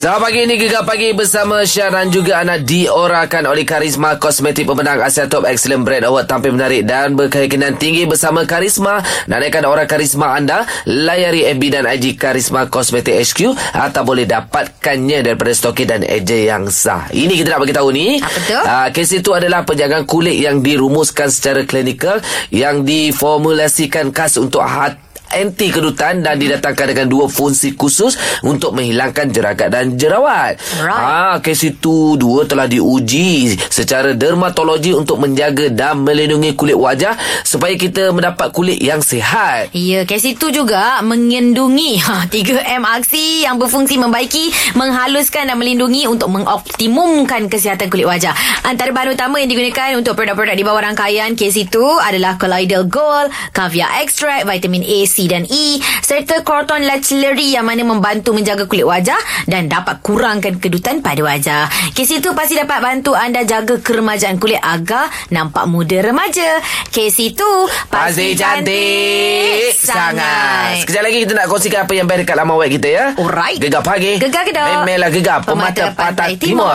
Selamat pagi ini Gegar Pagi bersama Syah dan juga anak diorakan oleh Karisma Kosmetik pemenang Asia Top Excellent Brand Award tampil menarik dan berkeyakinan tinggi bersama Karisma. Naikkan orang Karisma anda, layari FB dan IG Karisma Kosmetik HQ atau boleh dapatkannya daripada stoki dan eja yang sah. Ini kita nak bagi tahu ni. Apa tu? Uh, kes itu adalah penjagaan kulit yang dirumuskan secara klinikal yang diformulasikan khas untuk hati anti kedutan dan didatangkan dengan dua fungsi khusus untuk menghilangkan jeragat dan jerawat. Right. Ah, kes itu dua telah diuji secara dermatologi untuk menjaga dan melindungi kulit wajah supaya kita mendapat kulit yang sihat. Ya, kes itu juga mengendungi ha, 3M aksi yang berfungsi membaiki, menghaluskan dan melindungi untuk mengoptimumkan kesihatan kulit wajah. Antara bahan utama yang digunakan untuk produk-produk di bawah rangkaian kes itu adalah Colloidal Gold, Caviar Extract, Vitamin A, C dan E serta Corton Lachillery yang mana membantu menjaga kulit wajah dan dapat kurangkan kedutan pada wajah. Kes itu pasti dapat bantu anda jaga keremajaan kulit agar nampak muda remaja. Kes itu Pasti cantik sangat. Sekejap lagi kita nak kongsikan apa yang best dekat laman web kita ya. Alright. Gegar pagi. Gegar Kedah. Memelah gegar pemata, pantai timur.